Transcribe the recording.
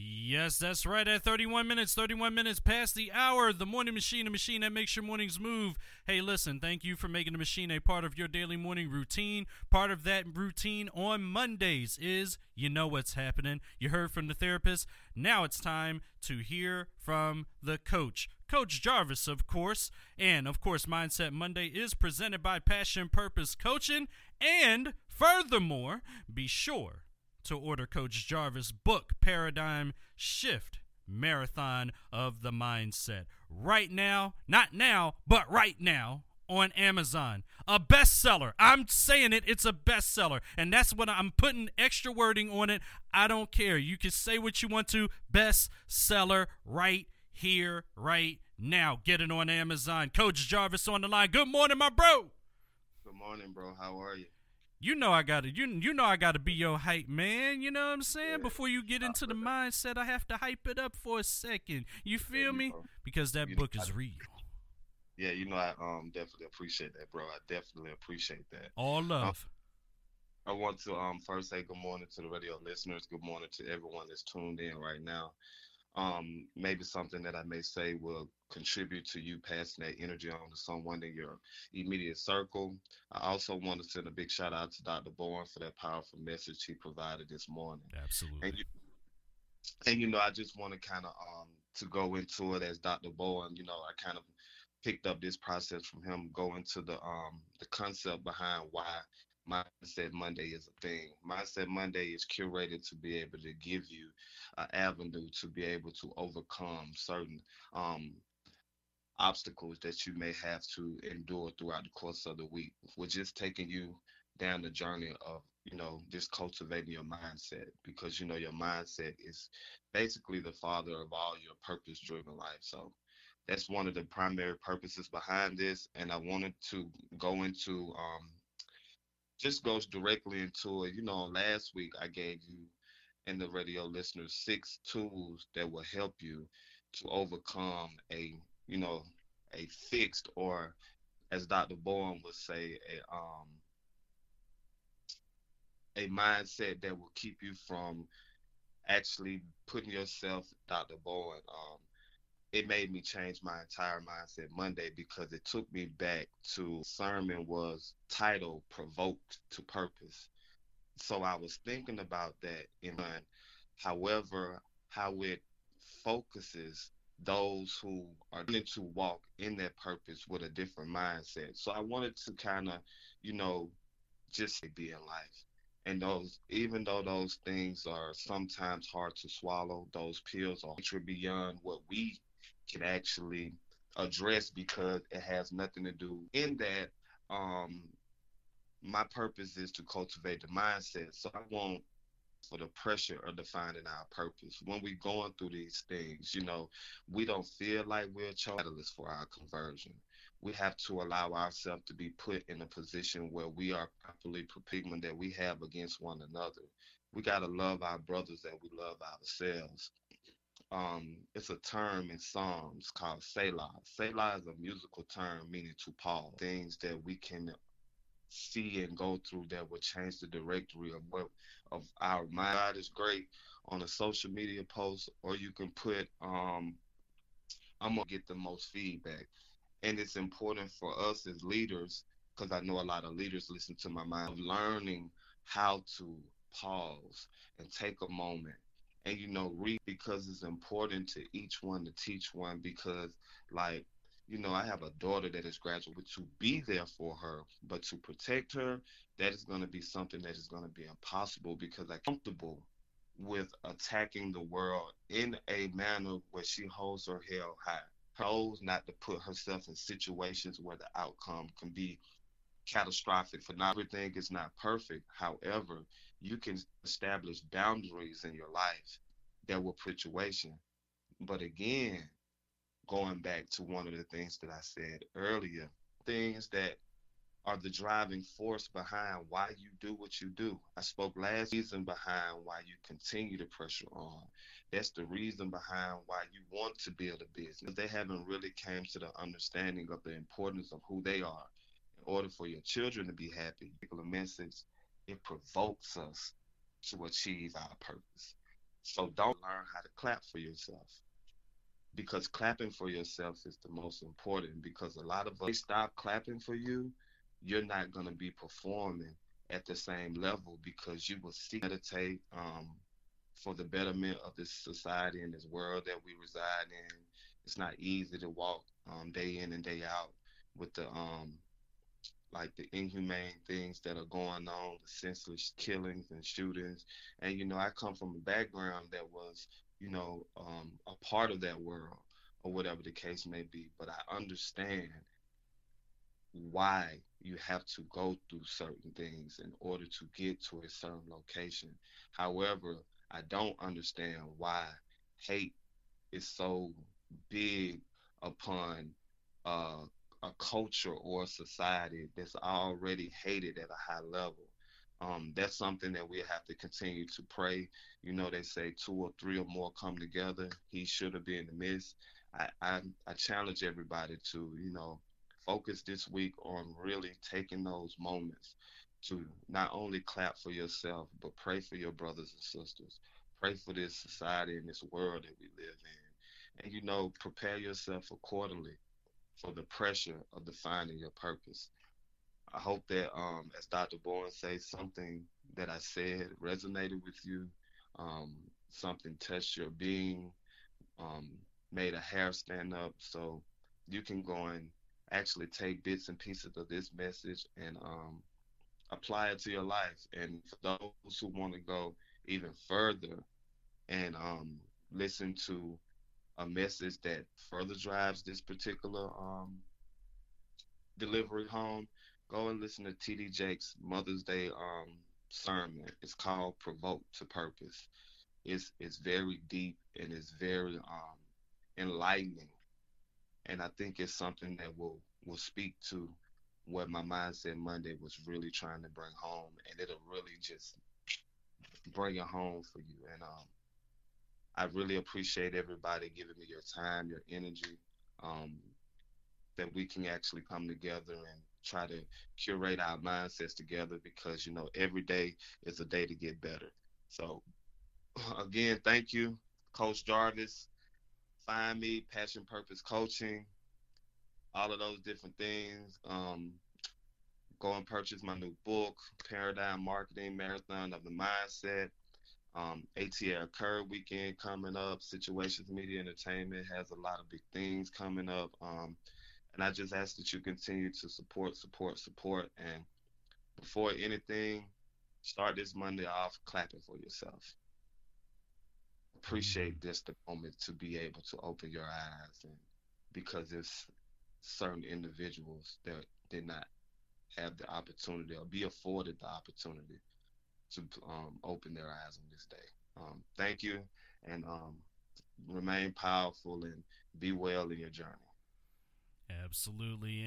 Yes, that's right. At 31 minutes, 31 minutes past the hour, the morning machine, a machine that makes your mornings move. Hey, listen, thank you for making the machine a part of your daily morning routine. Part of that routine on Mondays is you know what's happening. You heard from the therapist. Now it's time to hear from the coach. Coach Jarvis, of course. And of course, Mindset Monday is presented by Passion Purpose Coaching. And furthermore, be sure to order Coach Jarvis' book, Paradigm Shift Marathon of the Mindset. Right now, not now, but right now on Amazon. A bestseller. I'm saying it, it's a bestseller. And that's what I'm putting extra wording on it. I don't care. You can say what you want to. Bestseller right here, right now. Get it on Amazon. Coach Jarvis on the line. Good morning, my bro. Good morning, bro. How are you? You know I gotta you you know I gotta be your hype man. You know what I'm saying? Yeah. Before you get into the mindset, I have to hype it up for a second. You feel yeah, me? Know. Because that you book know, is real. Yeah, you know I um definitely appreciate that, bro. I definitely appreciate that. All um, love. Um, I want to um first say good morning to the radio listeners. Good morning to everyone that's tuned in right now um, maybe something that I may say will contribute to you passing that energy on to someone in your immediate circle. I also want to send a big shout out to Dr. Bourne for that powerful message he provided this morning. Absolutely. And you, and, you know, I just want to kind of um, to go into it as Dr. Bourne. You know, I kind of picked up this process from him, going to the um the concept behind why Mindset Monday is a thing. Mindset Monday is curated to be able to give you an avenue to be able to overcome certain um, obstacles that you may have to endure throughout the course of the week. We're just taking you down the journey of you know just cultivating your mindset because you know your mindset is basically the father of all your purpose driven life so that's one of the primary purposes behind this and i wanted to go into um, just goes directly into it. You know, last week I gave you and the radio listeners six tools that will help you to overcome a, you know, a fixed or as Dr. Bourne would say, a um a mindset that will keep you from actually putting yourself, Dr. Bourne, um, it made me change my entire mindset Monday because it took me back to sermon was titled Provoked to Purpose. So I was thinking about that in mind. However, how it focuses those who are going to walk in that purpose with a different mindset. So I wanted to kind of, you know, just be in life. And those, even though those things are sometimes hard to swallow, those pills are beyond what we can actually address because it has nothing to do in that um my purpose is to cultivate the mindset. So i want for the pressure of defining our purpose. When we're going through these things you know we don't feel like we're catalysts for our conversion. We have to allow ourselves to be put in a position where we are properly prepared that we have against one another. We got to love our brothers that we love ourselves um, it's a term in Psalms called Selah. Selah is a musical term meaning to pause. Things that we can see and go through that will change the directory of what of our mind. God is great on a social media post, or you can put um, I'm gonna get the most feedback. And it's important for us as leaders, because I know a lot of leaders listen to my mind, learning how to pause and take a moment and you know read because it's important to each one to teach one because like you know i have a daughter that is graduating to be there for her but to protect her that is going to be something that is going to be impossible because i'm comfortable with attacking the world in a manner where she holds her head high knows not to put herself in situations where the outcome can be catastrophic for not everything is not perfect however you can establish boundaries in your life that will situation. But again, going back to one of the things that I said earlier, things that are the driving force behind why you do what you do. I spoke last season behind why you continue to pressure on. That's the reason behind why you want to build a business. They haven't really came to the understanding of the importance of who they are. Order for your children to be happy, particular message it provokes us to achieve our purpose. So don't learn how to clap for yourself. Because clapping for yourself is the most important because a lot of us stop clapping for you, you're not going to be performing at the same level because you will see meditate um, for the betterment of this society and this world that we reside in. It's not easy to walk um, day in and day out with the um, like the inhumane things that are going on, the senseless killings and shootings. And you know, I come from a background that was, you know, um, a part of that world or whatever the case may be. But I understand why you have to go through certain things in order to get to a certain location. However, I don't understand why hate is so big upon uh, a culture or a society that's already hated at a high level. Um, that's something that we have to continue to pray. You know, they say two or three or more come together. He should have been in the midst. I, I, I challenge everybody to, you know, focus this week on really taking those moments to not only clap for yourself, but pray for your brothers and sisters. Pray for this society and this world that we live in. And, you know, prepare yourself accordingly for the pressure of defining your purpose. I hope that, um, as Dr. Bowen says, something that I said resonated with you, um, something touched your being, um, made a hair stand up. So you can go and actually take bits and pieces of this message and um, apply it to your life. And for those who want to go even further and um, listen to a message that further drives this particular um, delivery home, go and listen to TD Jakes' Mother's Day um, sermon. It's called "Provoke to Purpose." It's it's very deep and it's very um, enlightening, and I think it's something that will will speak to what my mindset Monday was really trying to bring home, and it'll really just bring it home for you. And um, I really appreciate everybody giving me your time, your energy, um, that we can actually come together and try to curate our mindsets together because, you know, every day is a day to get better. So, again, thank you, Coach Jarvis. Find me, Passion Purpose Coaching, all of those different things. Um, go and purchase my new book, Paradigm Marketing Marathon of the Mindset. Um, ATL Curve weekend coming up. Situations Media Entertainment has a lot of big things coming up. Um, and I just ask that you continue to support, support, support. And before anything, start this Monday off clapping for yourself. Appreciate this the moment to be able to open your eyes and because there's certain individuals that did not have the opportunity or be afforded the opportunity to um, open their eyes on this day. Um, thank you, and um, remain powerful and be well in your journey. Absolutely.